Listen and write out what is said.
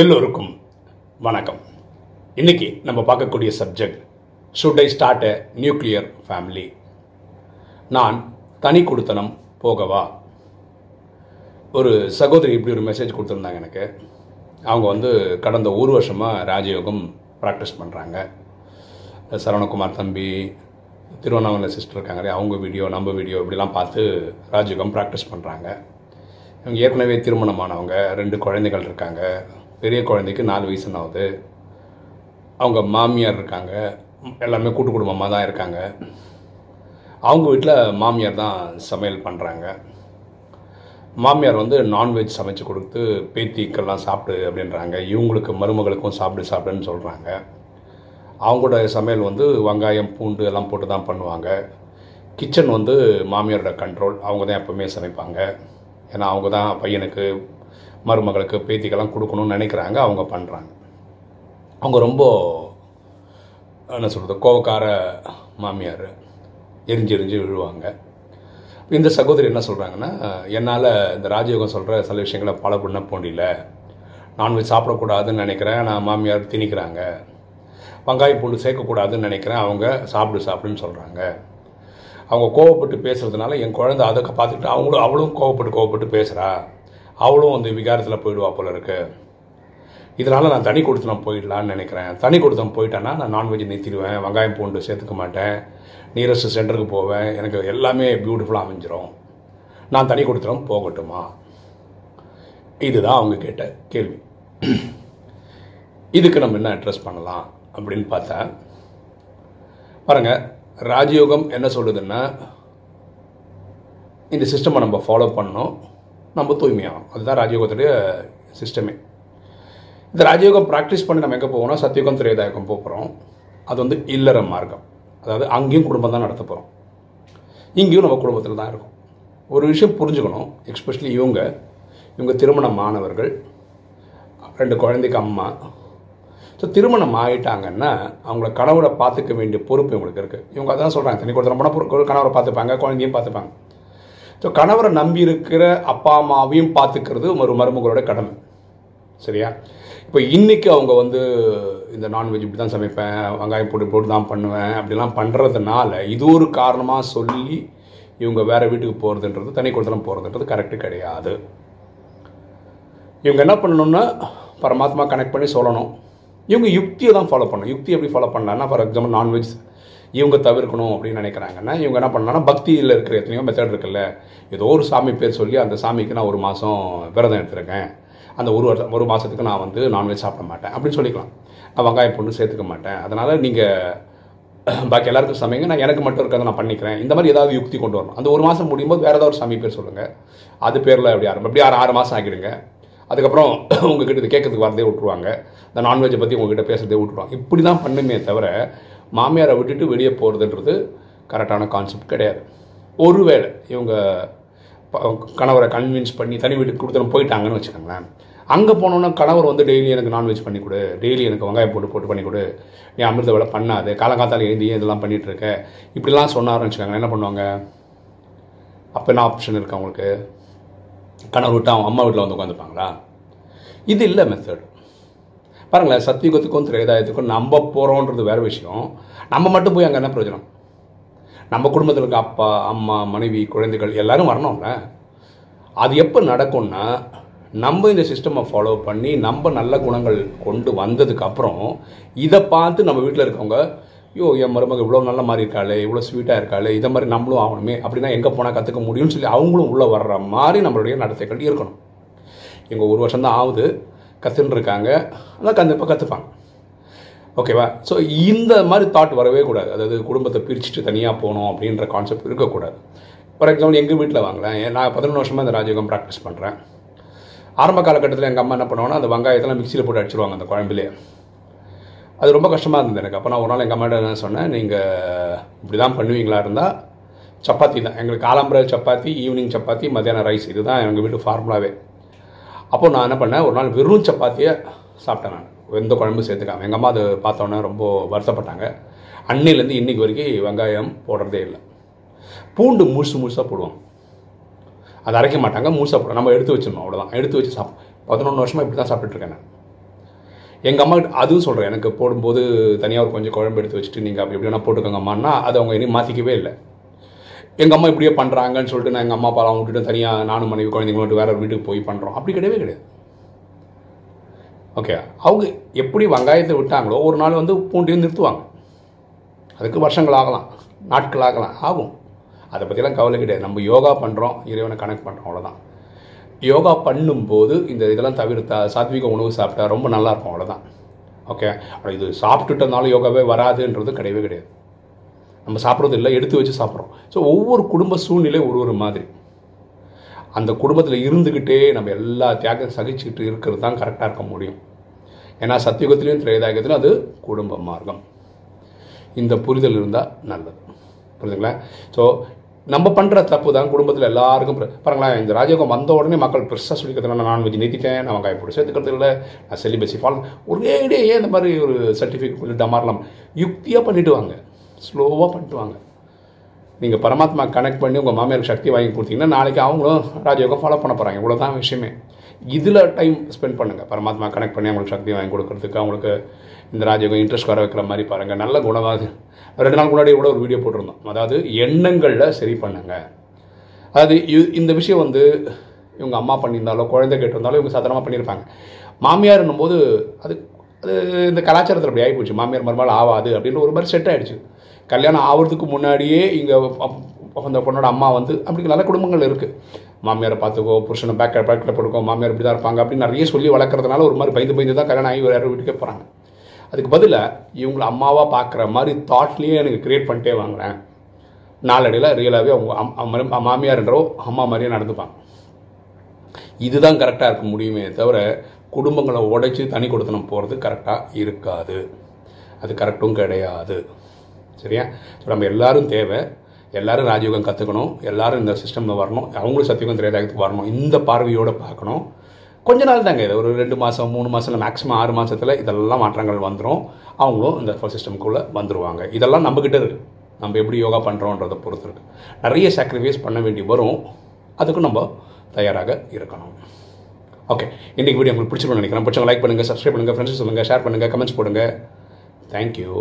எல்லோருக்கும் வணக்கம். இன்னைக்கு நம்ம பார்க்கக்கூடிய subject should I start a nuclear family நான் தனி கொடுத்தனம் போகவா? ஒரு சகோதரி இப்படி ஒரு மெசேஜ் கொடுத்துருந்தாங்க எனக்கு. அவங்க வந்து கடந்த ஒரு வருஷமாக ராஜயோகம் ப்ராக்டிஸ் பண்ணுறாங்க சரவணகுமார் தம்பி திருவண்ணாமலை சிஸ்டர் இருக்காங்களே அவங்க வீடியோ நம்ம வீடியோ இப்படிலாம் பார்த்து ராஜயோகம் ப்ராக்டிஸ் பண்ணுறாங்க இவங்க ஏற்கனவே திருமணமானவங்க ரெண்டு குழந்தைகள் இருக்காங்க. பெரிய குழந்தைக்கு நாலு வயசுன்னு ஆகுது அவங்க மாமியார் இருக்காங்க. எல்லாமே கூட்டு குடும்பமாக தான் இருக்காங்க. அவங்க வீட்டில் மாமியார் தான் சமையல் பண்ணுறாங்க மாமியார் வந்து நான்வெஜ் சமைச்சு கொடுத்து பேத்திக்கெல்லாம் சாப்பிடு அப்படின்றாங்க. இவங்களுக்கு மருமகளுக்கும் சாப்பிடு சாப்பிடுன்னு சொல்கிறாங்க அவங்களோட சமையல் வந்து வெங்காயம் பூண்டு எல்லாம் போட்டு தான் பண்ணுவாங்க. கிச்சன் வந்து மாமியாரோட கண்ட்ரோல் அவங்க தான் எப்போவுமே சமைப்பாங்க. ஏன்னா அவங்க தான் பையனுக்கு மருமகளுக்கு பேத்திக்கெல்லாம் கொடுக்கணும்னு நினைக்கிறாங்க அவங்க பண்ணுறாங்க அவங்க ரொம்ப என்ன சொல்கிறது கோவக்கார மாமியார் எரிஞ்சு எரிஞ்சு விழுவாங்க. இந்த சகோதரி என்ன சொல்கிறாங்கன்னா என்னால் இந்த ராஜயோகம் சொல்கிற சில விஷயங்களை ஃபாலோ பண்ண போண்டியில. நான்வெஜ் சாப்பிடக்கூடாதுன்னு நினைக்கிறேன் நான் மாமியார் திணிக்கிறாங்க. வெங்காய பூண்டு சேர்க்கக்கூடாதுன்னு நினைக்கிறேன் அவங்க சாப்பிடு சாப்பிடுன்னு சொல்கிறாங்க அவங்க கோவப்பட்டு பேசுகிறதுனால என் குழந்தை அதை பார்த்துக்கிட்டு அவங்களும் அவளும் கோவப்பட்டு கோவப்பட்டு பேசுகிறா அவளும் வந்து விகாரத்தில் போயிடுவா போல இருக்கு. இதனால் நான் தனி கொடுத்தனம் போயிடலான்னு நினைக்கிறேன். தனி கொடுத்தனம் போயிட்டேன்னா நான் நான்வெஜ் நிறுத்திடுவேன். வெங்காயம் பூண்டு சேர்த்துக்க மாட்டேன். நியரஸ்ட் சென்டருக்கு போவேன். எனக்கு எல்லாமே பியூட்டிஃபுல்லாக அமைஞ்சிரும். நான் தனி கொடுத்தனம் போகட்டுமா? இதுதான் அவங்க கேட்ட கேள்வி. இதுக்கு நம்ம என்ன அட்ரஸ் பண்ணலாம் அப்படின்னு பார்த்தா பாருங்கள் ராஜயோகம் என்ன சொல்லுதுன்னா இந்த சிஸ்டமை நம்ம ஃபாலோ பண்ணோம் நம்ம தூய்மையாகும் அதுதான் ராஜயோகத்துடைய சிஸ்டமே இந்த ராஜயோகம் ப்ராக்டிஸ் பண்ணி நம்ம எங்கே போவோம்னா சத்தியுகம் திரேதாயகம் போகிறோம் அது வந்து இல்லற மார்க்கம். அதாவது அங்கேயும் குடும்பம் தான் நடத்த போகிறோம் இங்கேயும் நம்ம குடும்பத்தில் தான் இருக்கும். ஒரு விஷயம் புரிஞ்சுக்கணும். எக்ஸ்பெஷலி இவங்க இவங்க திருமணமானவர்கள் ரெண்டு குழந்தைக்கு அம்மா. ஸோ திருமணம் ஆகிட்டாங்கன்னா அவங்கள கணவரை பார்த்துக்க வேண்டிய பொறுப்பு இவங்களுக்கு இருக்குது இவங்க அதான் சொல்கிறாங்க தனி கொடுத்தன போனால் கணவரை பார்த்துப்பாங்க குழந்தையும் பார்த்துப்பாங்க. ஸோ கணவரை நம்பி இருக்கிற அப்பா அம்மாவையும் பார்த்துக்கிறது ஒரு மருமகளோட கடமை. சரியா? இப்போ இன்றைக்கி அவங்க வந்து இந்த நான்வெஜ் இப்படி தான் சமைப்பேன் வெங்காயம் போட்டு போட்டு தான் பண்ணுவேன் அப்படிலாம் பண்ணுறதுனால இது ஒரு காரணமாக சொல்லி இவங்க வேறு வீட்டுக்கு போகிறதுன்றது தனி கொடுத்தனம் போகிறதுன்றது கரெக்டு கிடையாது. இவங்க என்ன பண்ணணும்னா பரமாத்மா கனெக்ட் பண்ணி சொல்லணும். இவங்க யுக்தியை தான் ஃபாலோ பண்ணணும். யுக்தி எப்படி ஃபாலோ பண்ணலான்னா ஃபார் எக்ஸாம்பிள் நான்வெஜ் இவங்க தவிர்க்கணும் அப்படின்னு நினைக்கிறாங்கன்னா இவங்க என்ன பண்ணலாம்னா பக்தியில் இருக்கிற எத்தனையோ மெத்தட் இருக்குல்ல. ஏதோ ஒரு சாமி பேர் சொல்லி அந்த சாமிக்கு நான் ஒரு மாதம் விரதம் எடுத்திருக்கேன். அந்த ஒரு வருஷம் ஒரு மாதத்துக்கு நான் வந்து நான்வெஜ் சாப்பிட மாட்டேன். அப்படின்னு சொல்லிக்கலாம். நான் வெங்காயம் பொண்ணு சேர்த்துக்க மாட்டேன். அதனால் நீங்கள் பாக்கி எல்லாருக்கும் சமைங்க. நான் எனக்கு மட்டும் இருக்கிறத நான் பண்ணிக்கிறேன். இந்த மாதிரி ஏதாவது யுக்தி கொண்டு வரணும். அந்த ஒரு மாதம் முடியும் போது வேறு ஏதாவது ஒரு சாமி பேர் சொல்லுங்கள் அது பேரில் எப்படி ஆரம்பம் எப்படி ஆறு ஆறு மாதம் ஆகிடுங்க. அதுக்கப்புறம் உங்ககிட்ட இது கேட்கறதுக்கு வரதே விட்ருவாங்க இந்த நான்வெஜ்ஜை பற்றி உங்ககிட்ட பேசுறதே விட்ருவாங்க இப்படி தான் பண்ணுமே தவிர மாமியாரை விட்டுட்டு வெளியே போகிறதுன்றது கரெக்டான கான்செப்ட் கிடையாது. ஒருவேளை இவங்க கணவரை கன்வின்ஸ் பண்ணி தனி வீட்டுக்கு கொடுத்துட்டு போயிட்டாங்கன்னு வச்சுக்கோங்களேன். அங்கே போனோன்னா கணவர் வந்து டெய்லி எனக்கு நான்வெஜ் பண்ணி கொடு டெய்லி எனக்கு வெங்காயம் போட்டு போட்டு பண்ணி கொடு. நீ அமிர்த வேலை பண்ணாது காலங்காத்தால் எழுதி இதெல்லாம் பண்ணிகிட்ருக்க இப்படிலாம் சொன்னார்னு வச்சுக்கோங்களேன் என்ன பண்ணுவாங்க? அப்போ என்ன ஆப்ஷன் இருக்குது அவங்களுக்கு கணவர் விட்டு அவன் அம்மா வீட்டில் வந்து உட்காந்துப்பாங்களா இது இல்லை மெத்தட் பாருங்களேன் சத்தியுகத்துக்கும் திரேதாயத்துக்கும் நம்ம போகிறோன்றது வேறு விஷயம். நம்ம மட்டும் போய் அங்கே என்ன பிரயோஜனம்? நம்ம குடும்பத்தில் இருக்க அப்பா அம்மா மனைவி குழந்தைகள் எல்லாரும் வரணும்ல. அது எப்போ நடக்கும்னா நம்ம இந்த சிஸ்டமை ஃபாலோ பண்ணி நம்ம நல்ல குணங்கள் கொண்டு வந்ததுக்கப்புறம் இதை பார்த்து நம்ம வீட்டில் இருக்கவங்க ஐயோ என் மருமக இவ்வளோ நல்ல மாதிரி இருக்காளே இவ்வளோ ஸ்வீட்டாக இருக்காளே இதை மாதிரி நம்மளும் ஆகணுமே அப்படின்னா எங்கே போனால் கற்றுக்க முடியும்னு சொல்லி அவங்களும் உள்ளே வர்ற மாதிரி நம்மளுடைய நடத்தைகள் இருக்கணும். எங்கள் ஒரு வருஷம் தான் ஆகுது. கற்றுன்னு இருக்காங்க அதான் கண்டிப்பாக கற்றுப்பாங்க ஓகேவா ஸோ இந்த மாதிரி தாட் வரவே கூடாது. அதாவது குடும்பத்தை பிரிச்சுட்டு தனியாக போகணும் அப்படின்ற கான்செப்ட் இருக்கக்கூடாது. ஃபார் எக்ஸாம்பிள் எங்கள் வீட்டில் வாங்கலேன் நான் பதினொன்று வருஷமாக இந்த ராஜயோகம் ப்ராக்டிஸ் பண்ணுறேன் ஆரம்ப காலகட்டத்தில் எங்கள் அம்மா என்ன பண்ணுவாங்கன்னா அந்த வெங்காயத்தெல்லாம் மிக்சியில் போட்டு அடிச்சிருவாங்க அந்த குழம்புலேயே அது ரொம்ப கஷ்டமாக இருந்தது எனக்கு. அப்போ நான் ஒரு நாள் எங்கள் அம்மாட்ட என்ன சொன்னேன் நீங்கள் இப்படி தான் பண்ணுவீங்களா இருந்தால் சப்பாத்தி தான். எங்களுக்கு காலம்பரை சப்பாத்தி ஈவினிங் சப்பாத்தி மத்தியானம் ரைஸ் இதுதான் எங்கள் வீட்டு ஃபார்முலாவே அப்போ நான் என்ன பண்ணேன்? ஒரு நாள் வெறும் சப்பாத்தியை சாப்பிட்டேன் நான். எந்த குழம்பு சேர்த்துக்காம. எங்கள் அம்மா அதை பார்த்தோன்னே ரொம்ப வருத்தப்பட்டாங்க. அன்னையிலேருந்து இன்றைக்கி வரைக்கும் வெங்காயம் போடுறதே இல்லை. பூண்டு முழுசு முழுசாக போடுவோம். அதை அரைக்க மாட்டாங்க. முழுசாக போடுவோம். நம்ம எடுத்து வச்சிடணும். அவ்வளோதான் எடுத்து வச்சு சாப்பிடும் பதினொன்று வருஷமாக இப்படி தான் சாப்பிட்டுருக்கேன் நான். எங்கள் அம்மா அதுவும் சொல்கிறேன் எனக்கு போடும்போது தனியாக ஒரு கொஞ்சம் குழம்பு எடுத்து வச்சுட்டு நீங்கள் அப்படி எப்படி வேணால் போட்டுக்கோங்க அம்மான்னா அதை அவங்க இனி மாற்றிக்கவே இல்லை. எங்கள் அம்மா இப்படியே பண்ணுறாங்கன்னு சொல்லிட்டு நான் எங்கள் அம்மா அப்பாலாம் விட்டுட்டு தனியாக நானும் மனைவி குழந்தைங்களும் விட்டு வீட்டுக்கு போய் பண்ணுறோம் அப்படி கிடையவே கிடையாது. ஓகே அவங்க எப்படி வெங்காயத்தை விட்டாங்களோ ஒரு நாள் வந்து பூண்டையும் நிறுத்துவாங்க. அதுக்கு வருஷங்கள் ஆகலாம் நாட்கள் ஆகலாம் ஆகும். அதை பற்றிலாம் கவலை கிடையாது. நம்ம யோகா பண்ணுறோம் இறைவனை கனெக்ட் பண்ணுறோம் அவ்வளோதான் யோகா பண்ணும்போது இந்த இதெல்லாம் தவிர்த்தா சாத்விக உணவு சாப்பிட்டா ரொம்ப நல்லா இருக்கும் அவ்வளோதான் ஓகே ஆனால் இது சாப்பிட்டுட்டனாலும் யோகாவே வராதுன்றது கிடையவே கிடையாது. நம்ம சாப்பிட்றது இல்லை எடுத்து வச்சு சாப்பிட்றோம். ஸோ ஒவ்வொரு குடும்ப சூழ்நிலை ஒரு ஒரு மாதிரி. அந்த குடும்பத்தில் இருந்துக்கிட்டே நம்ம எல்லா தியாகம் சகிச்சுக்கிட்டு இருக்கிறது தான் கரெக்டாக இருக்க முடியும். ஏன்னா சத்தியுகத்திலையும் திரேதாயுகத்திலும் அது குடும்ப மார்க்கம். இந்த புரிதல் இருந்தால் நல்லது. புரியுதுங்களா ஸோ நம்ம பண்ணுற தப்பு தான் குடும்பத்தில் எல்லாருக்கும் பாருங்களேன் இந்த ராஜயோகம் வந்த உடனே மக்கள் பெருசாக சொல்லிக்கிறதுனால நான் நான்வெஜ் நிறுத்திட்டேன் நான் வெங்காயம் போட்டு சேர்த்துக்கிறது இல்லை நான் செலிபஸி ஃபால் ஒரே இடையே இந்த மாதிரி ஒரு சர்டிஃபிகேட் கொஞ்சம் டமாரலாம் யுக்தியாக பண்ணிவிடுவாங்க ஸ்லோவாக பண்ணிட்டுவாங்க. நீங்கள் பரமாத்மா கனெக்ட் பண்ணி உங்கள் மாமியாருக்கு சக்தி வாங்கி கொடுத்தீங்கன்னா நாளைக்கு அவங்களும் ராஜயோகம் ஃபாலோ பண்ண போகிறாங்க இவ்வளோ தான் விஷயமே. இதில் டைம் ஸ்பெண்ட் பண்ணுங்கள் பரமாத்மா கனெக்ட் பண்ணி அவங்களுக்கு சக்தி வாங்கி கொடுக்கறதுக்கு அவங்களுக்கு இந்த ராஜயோகம் இன்ட்ரெஸ்ட் வர வைக்கிற மாதிரி பாருங்கள் நல்ல குணமாக ரெண்டு நாள் முன்னாடி கூட ஒரு வீடியோ போட்டிருந்தோம். அதாவது எண்ணங்களில் சரி பண்ணுங்க. அதாவது இந்த விஷயம் வந்து இவங்க அம்மா பண்ணியிருந்தாலோ குழந்தை கேட்டிருந்தாலோ இவங்க சாதாரணமாக பண்ணியிருப்பாங்க. மாமியார்னும் போது அது அது இந்த கலாச்சாரத்தில் அப்படி ஆகிப்போச்சு மாமியார் மருமகள் ஆகாது அப்படின்னு ஒரு மாதிரி செட் ஆகிடுச்சு கல்யாணம் ஆகிறதுக்கு முன்னாடியே இங்கே அந்த பொண்ணோட அம்மா வந்து அப்படி நல்ல குடும்பங்கள் இருக்குது மாமியாரை பார்த்துக்கோ புருஷனை பேக் பேக்கில் போட்டுக்கோ மாமியார் இப்படி தான் இருப்பாங்க அப்படின்னு நிறைய சொல்லி வளர்க்குறதுனால ஒரு மாதிரி பயந்து பயந்து தான் கல்யாணம் ஆகி வேறு வீட்டுக்கே போகிறாங்க அதுக்கு பதிலாக இவங்கள அம்மாவாக பார்க்குற மாதிரி தாட்லேயே எனக்கு கிரியேட் பண்ணிட்டே வாங்குறேன். நாளடையில் ரியலாகவே அவங்க அம்- அம்- மாமியார்ன்றோ அம்மா மாதிரியே நடந்துப்பாங்க. இதுதான் கரெக்டாக இருக்க முடியுமே தவிர குடும்பங்களை உடைச்சி தனி கொடுத்தனம் போகிறது கரெக்டாக இருக்காது. அது கரெக்டும் கிடையாது. சரியா? ஸோ நம்ம எல்லாரும் தேவை. எல்லாரும் ராஜயோகம் கற்றுக்கணும் எல்லாரும் இந்த சிஸ்டமில் வரணும். அவங்களும் சத்தியோகம் திரேதாயத்துக்கு வரணும். இந்த பார்வையோடு பார்க்கணும். கொஞ்ச நாள் தாங்க இது. ஒரு ரெண்டு மாதம் மூணு மாதம் மேக்ஸிமம் ஆறு மாதத்தில் இதெல்லாம் மாற்றங்கள் வந்துடும் அவங்களும் இந்த சிஸ்டம்குள்ளே வந்துடுவாங்க இதெல்லாம் நம்மக்கிட்ட இருக்குது நம்ம எப்படி யோகா பண்ணுறோன்றதை பொறுத்து இருக்குது நிறைய சாக்ரிஃபைஸ் பண்ண வேண்டி வரும். அதுக்கும் நம்ம தயாராக இருக்கணும். ஓகே இன்றைக்கி வீடியோ உங்களுக்கு பிடிச்சிருக்கும்னு நினைக்கிறேன். பிடிச்சவங்க லைக் பண்ணுங்கள் சப்ஸ்கிரைப் பண்ணுங்கள் ஃப்ரெண்ட்ஸ் சொல்லுங்கள் ஷேர் பண்ணுங்கள் கமெண்ட்ஸ் போடுங்க. தேங்க்யூ